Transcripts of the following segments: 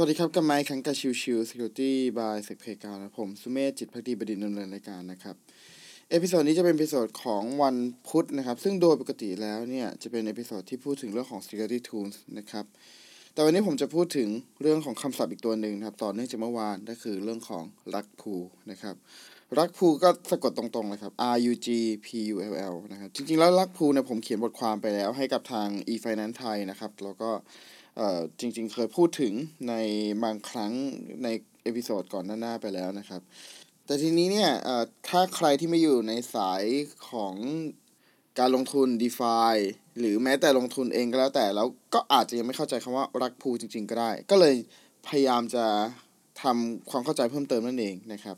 สวัสดีครับกับไมค์คังกับชิวชิว Security by เซกเพกานะผม สุเมธจิตภักดีบดินทร์ดำเนินรายการนะครับ episode นี้จะเป็น episode ของวันพุธนะครับ ซึ่งโดยปกติแล้วเนี่ย จะเป็น episode ที่พูดถึงเรื่องของ security tools นะครับ แต่วันนี้ผมจะพูดถึงเรื่องของคำศัพท์อีกตัวหนึ่งครับ ต่อเนื่องจากเมื่อวานก็คือเรื่องของ rug pull นะครับ rug pull ก็สะกดตรงๆเลยครับ R U G P U L L นะครับจริงๆแล้ว rug pull เนี่ยผมเขียนบทความไปแล้วให้กับทาง e-finance ไทยนะครับแล้วก็ จริงๆ เคยพูดถึงในบางครั้งใน episode ก่อนหน้าๆไปแล้วนะครับ แต่ทีนี้เนี่ยเออถ้าใครที่ไม่อยู่ในสายของการลงทุน d e f i หรือแม้แต่ลงทุนเองก็แล้วแต่แล้วก็อาจจะยังไม่เข้าใจคำว่า rug pull จริง ๆ ก็ได้ ก็เลยพยายามจะทำความเข้าใจเพิ่มเติมนั่นเองนะครับ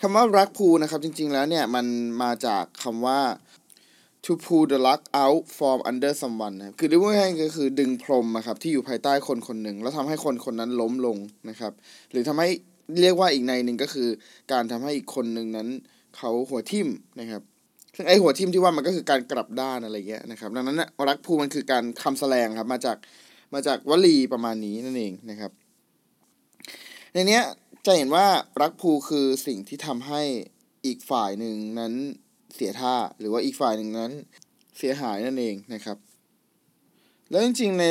คำว่า rug pull นะครับจริง ๆ แล้วเนี่ยมันมาจากคำว่า to pull the luck out from under someone นะครับคือเรียกว่าง่ายๆก็คือดึงพรมนะครับที่อยู่ภายใต้คนคนหนึ่ง แล้วทำให้คนคนนั้นล้มลงนะครับ หรือทำให้เรียกว่าอีกในหนึ่งก็คือการทำให้อีกคนหนึ่งนั้นเขาหัวทิ่มนะครับซึ่งไอหัวทิ่มที่ว่ามันก็คือการกลับด้านอะไรเงี้ยนะครับดังนั้นนะรักภูมันคือการคำแสลงครับมาจากมาจากวลีประมาณนี้นั่นเองนะครับ ในเนี้ยจะเห็นว่ารักภูคือสิ่งที่ทำให้อีกฝ่ายหนึ่งนั้น เสียท่าหรือว่าอีกฝ่ายหนึ่งนั้นเสียหายนั่นเองนะครับ แล้วจริงๆใน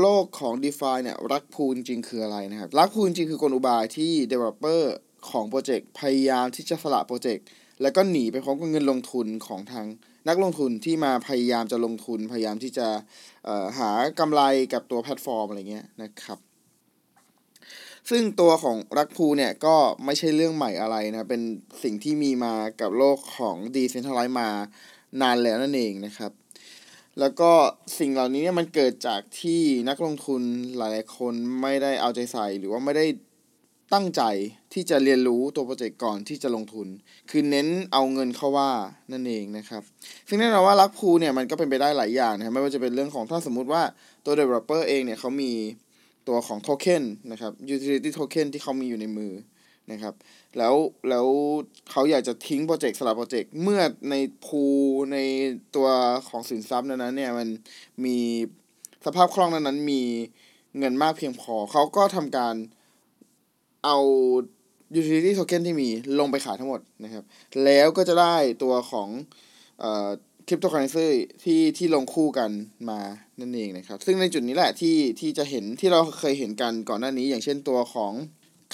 โลกของ d e f i เนี่ยรักพูจริงคืออะไรนะครับ รักพูจริงคือกลอุบายที่ developer ของโปรเจกต์พยายามที่จะสละโปรเจกต์แล้วก็หนีไปพร้อมกับเงินลงทุนของทางนักลงทุนที่มาพยายามจะลงทุนพยายามที่จะหากำไรกับตัวแพลตฟอร์มอะไรเงี้ยนะครับ ซึ่งตัวของรักพูเนี่ยก็ไม่ใช่เรื่องใหม่อะไรนะ เป็นสิ่งที่มีมากับโลกของ Decentralize มานานแล้วนั่นเองนะครับ แล้วก็สิ่งเหล่านี้เนี่ยมันเกิดจากที่นักลงทุนหลายๆคนไม่ได้เอาใจใส่ หรือว่าไม่ได้ตั้งใจที่จะเรียนรู้ตัวโปรเจกต์ก่อนที่จะลงทุน คือเน้นเอาเงินเข้าว่านั่นเองนะครับ ซึ่งแน่นอนว่ารักพูเนี่ยมันก็เป็นไปได้หลายอย่างนะครับไม่ว่าจะเป็นเรื่องของถ้าสมมุติว่าตัว developer เองเนี่ยเขามี ตัวของโทเค็นนะครับ utility token ที่เขามีอยู่ในมือนะครับ แล้วแล้วเขาอยากจะทิ้งโปรเจกต์สลับโปรเจกต์เมื่อในพูในตัวของสินทรัพย์นั้นเนี่ยมันมีสภาพคล่องนั้นนั้นมีเงินมากเพียงพอ เขาก็ทำการเอา utility token ที่มีลงไปขายทั้งหมดนะครับ แล้วก็จะได้ตัวของเอ่อ คริปโตเคอเรนซีที่ที่ลงคู่กันมานั่นเองนะครับ ซึ่งในจุดนี้แหละที่ที่จะเห็นที่เราเคยเห็นกันก่อนหน้านี้อย่างเช่นตัวของ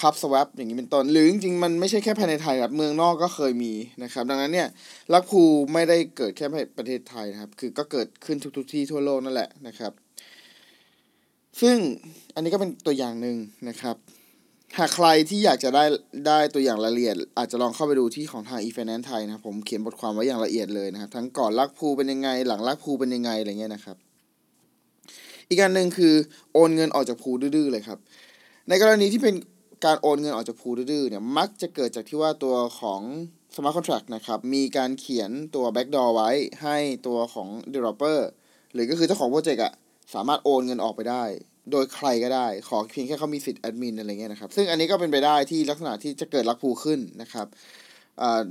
คัพสว a ปอย่างนี้เป็นต้นหรือจริงๆมันไม่ใช่แค่ภายในไทยครับเมืองนอกก็เคยมีนะครับ ดังนั้นเนี่ยลักพูไม่ได้เกิดแค่ในประเทศไทยนะครับ คือก็เกิดขึ้นทุกๆที่ทั่วโลกนั่นแหละนะครับ ซึ่งอันนี้ก็เป็นตัวอย่างหนึ่งนะครับ หากใครที่อยากจะได้ได้ตัวอย่างรายละเอียด อาจจะลองเข้าไปดูที่ของทาง e-finance ไทยนะครับผมเขียนบทความไว้อย่างละเอียดเลยนะครับ ทั้งก่อนลักพูเป็นยังไง หลังลักพูเป็นยังไงอะไรเงี้ยนะครับ อีกการหนึ่งคือโอนเงินออกจากพูดื้อเลยครับ ในกรณีที่เป็นการโอนเงินออกจากพูดื้อเนี่ยมักจะเกิดจากที่ว่าตัวของ smart contract นะครับมีการเขียนตัว backdoor ไว้ให้ตัวของ developer หรือก็คือเจ้าของโปรเจกต์อะสามารถโอนเงินออกไปได้ โดยใครก็ได้ ขอเพียงแค่เขามีสิทธิ์แอดมินอะไรเงี้ยนะครับ ซึ่งอันนี้ก็เป็นไปได้ที่ลักษณะที่จะเกิดลักภูขึ้นนะครับ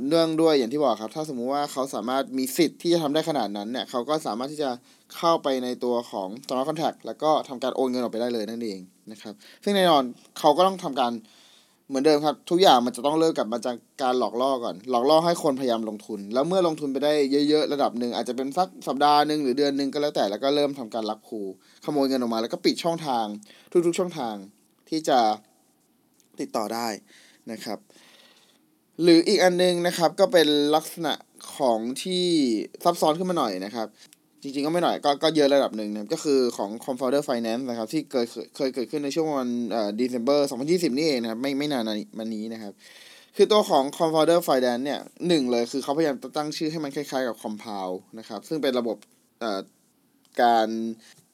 เนื่องด้วยอย่างที่บอกครับ ถ้าสมมุติว่าเขาสามารถมีสิทธิ์ที่จะทำได้ขนาดนั้นเนี่ยเขาก็สามารถที่จะเข้าไปในตัวของ smart contract แล้วก็ทำการโอนเงินออกไปได้เลยนั่นเองนะครับ ซึ่งแน่นอนเขาก็ต้องทำการ เหมือนเดิมครับ ทุกอย่างมันจะต้องเริ่มกลับมาจากการหลอกล่อก่อน หลอกล่อให้คนพยายามลงทุน แล้วเมื่อลงทุนไปได้เยอะๆระดับหนึ่งอาจจะเป็นสักสัปดาห์หนึ่งหรือเดือนหนึ่งก็แล้วแต่แล้วก็เริ่มทำการลักพูขโมยเงินออกมา แล้วก็ปิดช่องทาง ทุก ๆ ช่องทางที่จะติดต่อได้นะครับ หรืออีกอันนึงนะครับก็เป็นลักษณะของที่ซับซ้อนขึ้นมาหน่อยนะครับ จริงๆก็ไม่หน่อยก็ก็เยอะระดับหนึ่งนะก็คือของ Confounder Finance นะครับ ที่เคยเคยเกิดขึ้นในช่วงวันเอ่อ December 2020 นี่เองนะครับไม่ไม่นานมานี้นะครับ คือตัวของ Confounder Finance เนี่ยหนึ่งเลยคือเขาพยายามตั้งชื่อให้มันคล้ายๆกับ Compound นะครับ ซึ่งเป็นระบบเอ่อการ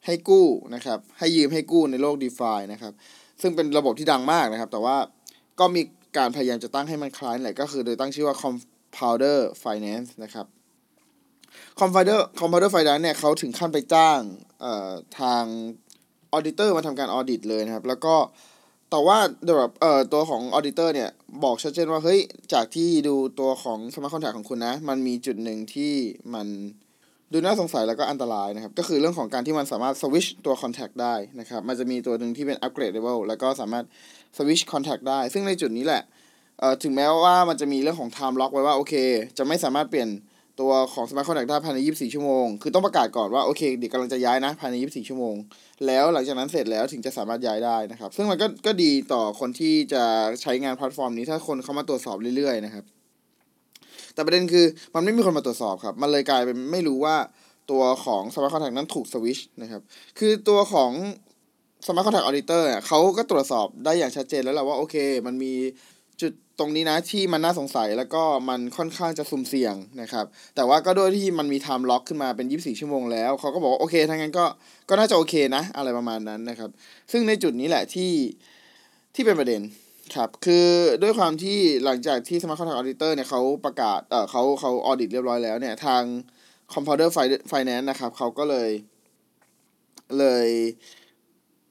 ให้กู้นะครับ ให้ยืมให้กู้ในโลก DeFi นะครับ ซึ่งเป็นระบบที่ดังมากนะครับ แต่ว่าก็มีการพยายามจะตั้งให้มันคล้ายแหละก็คือโดยตั้งชื่อว่า Compounder Finance นะครับ Compounder Compounder Finance เนี่ยเขาถึงขั้นไปจ้างเอ่อทาง auditor มาทำการ audit เลยนะครับ แล้วก็แต่ว่าแบบเอ่อตัวของ auditor เนี่ย บอกชัดเจนว่า เฮ้ย จากที่ดูตัวของสมาร์ทคอนแทคของคุณนะ มันมีจุดหนึ่งที่มันดูน่าสงสัยแล้วก็อันตรายนะครับ ก็คือเรื่องของการที่มันสามารถสวิชตัว contact ได้นะครับ มันจะมีตัวหนึ่งที่เป็น upgradable แล้วก็สามารถสวิช contact ได้ ซึ่งในจุดนี้แหละเอ่อถึงแม้ว่ามันจะมีเรื่องของ time lock ไว้ว่า โอเค จะไม่สามารถเปลี่ยน ตัวของ smart contact ได้ภายใน 24 ชั่วโมง คือต้องประกาศก่อนว่า โอเค เดี๋ยวกำลังจะย้ายนะ ภายใน 24 ชั่วโมง แล้วหลังจากนั้นเสร็จแล้วถึงจะสามารถย้ายได้นะครับ ซึ่งมันก็ก็ดีต่อคนที่จะใช้งานแพลตฟอร์มนี้ถ้าคนเข้ามาตรวจสอบเรื่อยๆนะครับ แต่ประเด็นคือมันไม่มีคนมาตรวจสอบครับ มันเลยกลายเป็นไม่รู้ว่าตัวของ Smart Contact นั้นถูกสวิชนะครับ คือตัวของ Smart Contact Auditor เนี่ยเขาก็ตรวจสอบได้อย่างชัดเจนแล้วแหละว่าโอเค มันมี ตรงนี้นะที่มันน่าสงสัยแล้วก็มันค่อนข้างจะสุ่มเสี่ยงนะครับ แต่ว่าก็ด้วยที่มันมี time lock ขึ้นมาเป็น 24 ชั่วโมงแล้วเขาก็บอกว่าโอเคถ้างั้นก็ก็น่าจะโอเคนะ อะไรประมาณนั้นนะครับ ซึ่งในจุดนี้แหละที่ที่เป็นประเด็นครับ คือด้วยความที่หลังจากที่ Smart Contract Auditor เนี่ยเขาประกาศเออเขาเขาออดิตเรียบร้อยแล้วเนี่ยทาง Compounder Finance นะครับเขาก็เลยเลย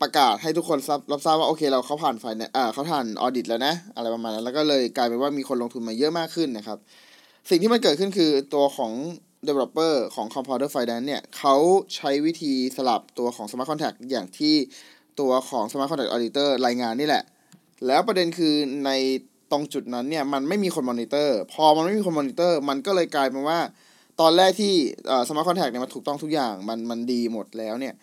ประกาศให้ทุกคนรับทราบว่าโอเคเราเขาผ่านไฟเนี่ยเขาผ่านออดิตแล้วนะ อะไรประมาณนั้น แล้วก็เลยกลายเป็นว่ามีคนลงทุนมาเยอะมากขึ้นนะครับ สิ่งที่มันเกิดขึ้นคือตัวของ developer ของ Compounder Finance เนี่ยเขาใช้วิธีสลับตัวของ Smart Contract อย่างที่ตัวของ Smart Contract Auditor รายงานนี่แหละ แล้วประเด็นคือในตรงจุดนั้นเนี่ยมันไม่มีคนมอนิเตอร์ พอมันไม่มีคนมอนิเตอร์มันก็เลยกลายเป็นว่า ตอนแรกที่ smart contract เนี่ยมันถูกต้องทุกอย่างมันมันดีหมดแล้วเนี่ย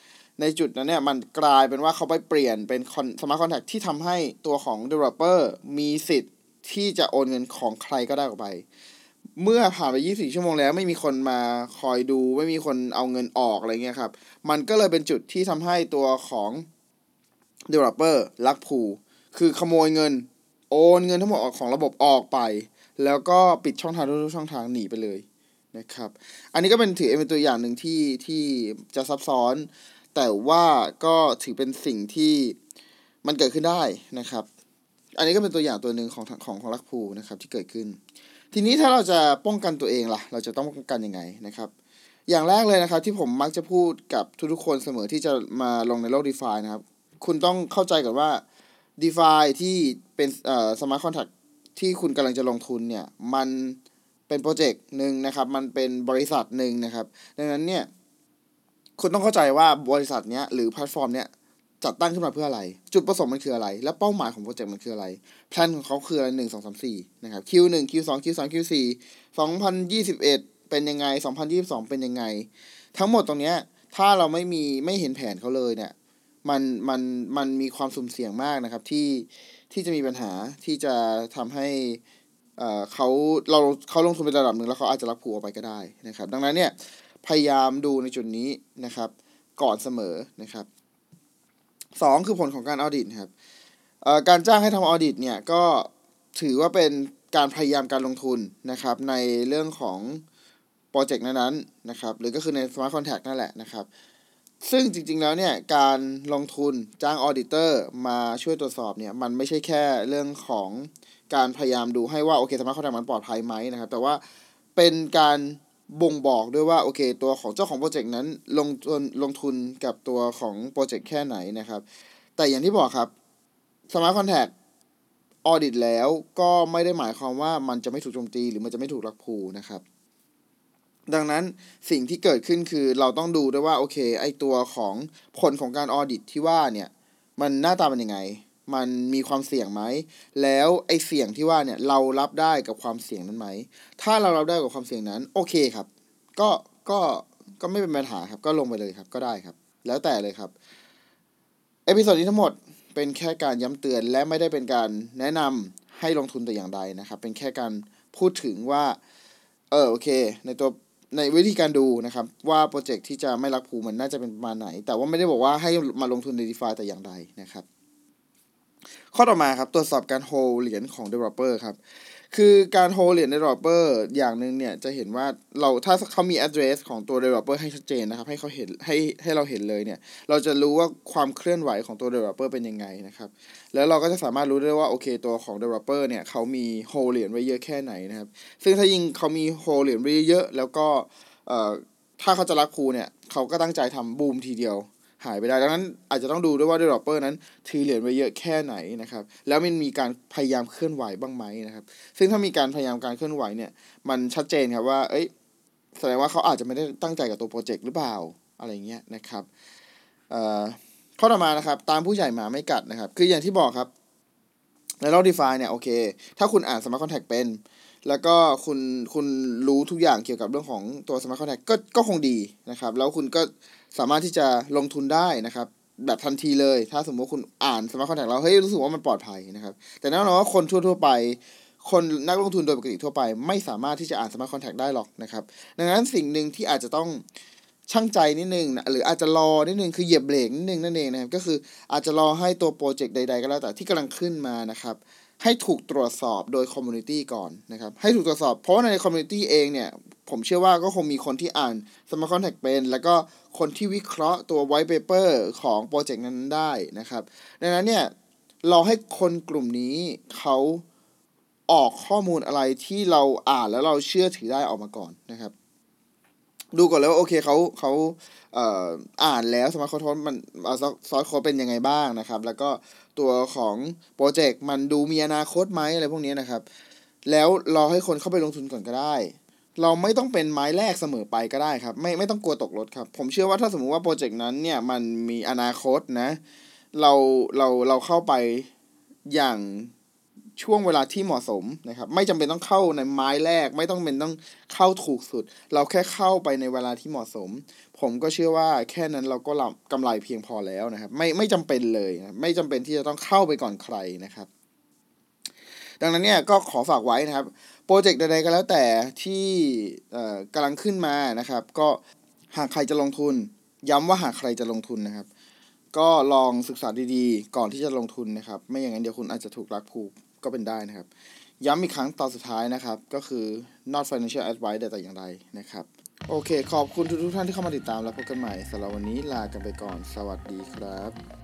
ในจุดนั้นเนี่ยมันกลายเป็นว่าเขาไปเปลี่ยนเป็น smart contract ที่ทำให้ตัวของ developer มีสิทธิ์ที่จะโอนเงินของใครก็ได้ออกไป เมื่อผ่านไป 24 ชั่วโมงแล้วไม่มีคนมาคอยดู ไม่มีคนเอาเงินออกอะไรเงี้ยครับ มันก็เลยเป็นจุดที่ทำให้ตัวของ developer ลักพูคือขโมยเงิน โอนเงินทั้งหมดของระบบออกไป แล้วก็ปิดช่องทางทุกช่องทางหนีไปเลยนะครับ อันนี้ก็เป็นถือเป็นตัวอย่างหนึ่งที่ที่จะซับซ้อน แต่ว่าก็ถือเป็นสิ่งที่มันเกิดขึ้นได้นะครับ อันนี้ก็เป็นตัวอย่างตัวหนึ่งของของของ rug pull นะครับที่เกิดขึ้น ทีนี้ถ้าเราจะป้องกันตัวเองล่ะ เราจะต้องป้องกันยังไงนะครับ อย่างแรกเลยนะครับที่ผมมักจะพูดกับทุกๆคนเสมอที่จะมาลงในโลก DeFi นะครับ คุณต้องเข้าใจก่อนว่า d e f าที่เป็นเอ่อ smart contract ที่คุณกำลังจะลงทุนเนี่ย มันเป็นโปรเจกต์หนึ่งนะครับ มันเป็นบริษัทหนึ่งนะครับ ดังนั้นเนี่ย คุณต้องเข้าใจว่าบริษัทเนี้ยหรือแพลตฟอร์มเนี้ยจัดตั้งขึ้นมาเพื่ออะไร จุดประสงค์มันคืออะไร และเป้าหมายของโปรเจกต์มันคืออะไร แพลนของเขาคืออะไรหนึ่งสองสามสี่นะครับ Q หนึ่ง Q สอง Q สอง Q สี่สองพันยี่สิบเอ็ดเป็นยังไงสองพันยี่สิบสองเป็นยังไง ทั้งหมดตรงเนี้ย ถ้าเราไม่มีไม่เห็นแผนเขาเลยเนี่ย มันมันมันมีความสุ่มเสี่ยงมากนะครับ ที่ที่จะมีปัญหาที่จะทำให้เอ่อเขาเราเขาลงทุนไประดับหนึ่งแล้วเขาอาจจะรับผูออกไปก็ได้นะครับ ดังนั้นเนี่ย พยายามดูในจุดนี้นะครับ ก่อนเสมอนะครับสองคือผลของการ audit ครับการจ้างให้ทำ audit เนี่ยก็ถือว่าเป็นการพยายามการลงทุนนะครับ ในเรื่องของโปรเจกต์นั้นๆนะครับ หรือก็คือใน Smart Contract นั่นแหละนะครับ ซึ่งจริงๆแล้วเนี่ยการลงทุนจ้าง auditor มาช่วยตรวจสอบเนี่ยมันไม่ใช่แค่เรื่องของการพยายามดูให้ว่า โอเค smart contract มันปลอดภัยไหมนะครับ แต่ว่าเป็นการ บ่งบอกด้วยว่าโอเค ตัวของเจ้าของโปรเจกต์นั้นลงทุนลงทุนกับตัวของโปรเจกต์แค่ไหนนะครับ แต่อย่างที่บอกครับ smart contract audit แล้วก็ไม่ได้หมายความว่ามันจะไม่ถูกโจมตีหรือมันจะไม่ถูก rug pull นะครับ ดังนั้นสิ่งที่เกิดขึ้นคือเราต้องดูด้วยว่าโอเค ไอ้ตัวของผลของการ audit ที่ว่าเนี่ย มันหน้าตาเป็นยังไง มันมีความเสี่ยงไหม แล้วไอ้เสี่ยงที่ว่าเนี่ยเรารับได้กับความเสี่ยงนั้นไหม ถ้าเรารับได้กับความเสี่ยงนั้น โอเคครับ ก็ ก็ ก็ไม่เป็นปัญหาครับ ก็ลงไปเลยครับ ก็ได้ครับ แล้วแต่เลยครับ episode นี้ทั้งหมดเป็นแค่การย้ำเตือนและไม่ได้เป็นการแนะนำให้ลงทุนแต่อย่างใดนะครับ เป็นแค่การพูดถึงว่า เออโอเค ในตัวในวิธีการดูนะครับ ว่าโปรเจกต์ที่จะไม่ rug pull มันน่าจะเป็นประมาณไหน แต่ว่าไม่ได้บอกว่าให้มาลงทุนใน d e f าแต่อย่างใดนะครับ ข้อต่อมาครับตรวจสอบการโฮเหรียญของ developer ครับ คือการโฮเหรียญ developer อย่างหนึ่งเนี่ยจะเห็นว่าเราถ้าเขามี address ของตัว developer ให้ชัดเจนนะครับ ให้เขาเห็นให้ให้เราเห็นเลยเนี่ย เราจะรู้ว่าความเคลื่อนไหวของตัว developer เป็นยังไงนะครับ แล้วเราก็จะสามารถรู้ได้ว่าโอเคตัวของ developer เนี่ยเขามีโฮเหรียญไว้เยอะแค่ไหนนะครับ ซึ่งถ้ายิ่งเขามีโฮเหรียญไว้เยอะแล้วก็เอ่อถ้าเขาจะรักครูเนี่ยเขาก็ตั้งใจทำบูมทีเดียว หายไปได้ ดังนั้นอาจจะต้องดูด้วยว่า developer นั้นถือเหรียญไว้เยอะแค่ไหนนะครับ แล้วมันมีการพยายามเคลื่อนไหวบ้างไหมนะครับ ซึ่งถ้ามีการพยายามการเคลื่อนไหวเนี่ย มันชัดเจนครับว่า เอ้ย แสดงว่าเขาอาจจะไม่ได้ตั้งใจกับตัวโปรเจกต์หรือเปล่า อะไรเงี้ยนะครับ เอ่อ ข้อต่อมานะครับ ตามผู้ใหญ่หมาไม่กัดนะครับ คืออย่างที่บอกครับ ในรอบ DeFi เนี่ยโอเค ถ้าคุณอ่าน Smart Contract เป็น แล้วก็คุณคุณรู้ทุกอย่างเกี่ยวกับเรื่องของตัว Smart Contract ก็ก็คงดีนะครับ แล้วคุณก็ สามารถที่จะลงทุนได้นะครับ แบบทันทีเลย ถ้าสมมติว่าคุณอ่าน Smart Contract แล้วเฮ้ยรู้สึกว่ามันปลอดภัยนะครับ แต่แน่นอนว่าคนทั่วๆไป คนนักลงทุนโดยปกติทั่วไป ไม่สามารถที่จะอ่าน Smart Contract ได้หรอกนะครับ ดังนั้นสิ่งหนึ่งที่อาจจะต้องช่างใจนิดนึงนะหรืออาจจะรอนิดนึงคือเหยียบเบรกนิดนึงนั่นเองนะครับก็คืออาจจะรอให้ตัวโปรเจกต์ใด ๆ ก็แล้วแต่ที่กำลังขึ้นมานะครับ ให้ถูกตรวจสอบโดย community ก่อนนะครับให้ถูกตรวจสอบ เพราะว่าใน community เองเนี่ยผมเชื่อว่าก็คงมีคนที่อ่าน Smart Contract เป็น แล้วก็คนที่วิเคราะห์ตัว white paper ของโปรเจกต์นั้นได้นะครับ ดังนั้นเนี่ยรอให้คนกลุ่มนี้เขาออกข้อมูลอะไรที่เราอ่านแล้วเราเชื่อถือได้ออกมาก่อนนะครับ ดูก่อนแล้วว่าโอเคเขาเขาเอ่ออ่านแล้ว smart code มันซอสโค้ดเป็นยังไงบ้างนะครับ แล้วก็ตัวของโปรเจกต์มันดูมีอนาคตไหมอะไรพวกนี้นะครับ แล้วรอให้คนเข้าไปลงทุนก่อนก็ได้ เราไม่ต้องเป็นไม้แรกเสมอไปก็ได้ครับ ไม่ไม่ต้องกลัวตกรถครับ ผมเชื่อว่าถ้าสมมุติว่าโปรเจกต์นั้นเนี่ยมันมีอนาคตนะ เราเราเราเข้าไปอย่าง ช่วงเวลาที่เหมาะสมนะครับ ไม่จำเป็นต้องเข้าในไม้แรก ไม่ต้องเป็นต้องเข้าถูกสุด เราแค่เข้าไปในเวลาที่เหมาะสม ผมก็เชื่อว่าแค่นั้นเราก็รับกำไรเพียงพอแล้วนะครับ ไม่ไม่จำเป็นเลยนะไม่จำเป็นที่จะต้องเข้าไปก่อนใครนะครับ ดังนั้นเนี่ยก็ขอฝากไว้นะครับโปรเจกต์ใดๆก็แล้วแต่ที่กำลังขึ้นมานะครับ ก็หากใครจะลงทุน ย้ำว่าหากใครจะลงทุนนะครับก็ลองศึกษาดีๆ ก่อนที่จะลงทุนนะครับ ไม่อย่างนั้นเดี๋ยวคุณอาจจะถูกลักผูก ก็เป็นได้นะครับ ย้ำอีกครั้งตอนสุดท้ายนะครับ ก็คือ not financial advice แต่อย่างใดนะครับ โอเค ขอบคุณทุกท่านที่เข้ามาติดตามแล้วพบกันใหม่สำหรับวันนี้ลากันไปก่อน สวัสดีครับ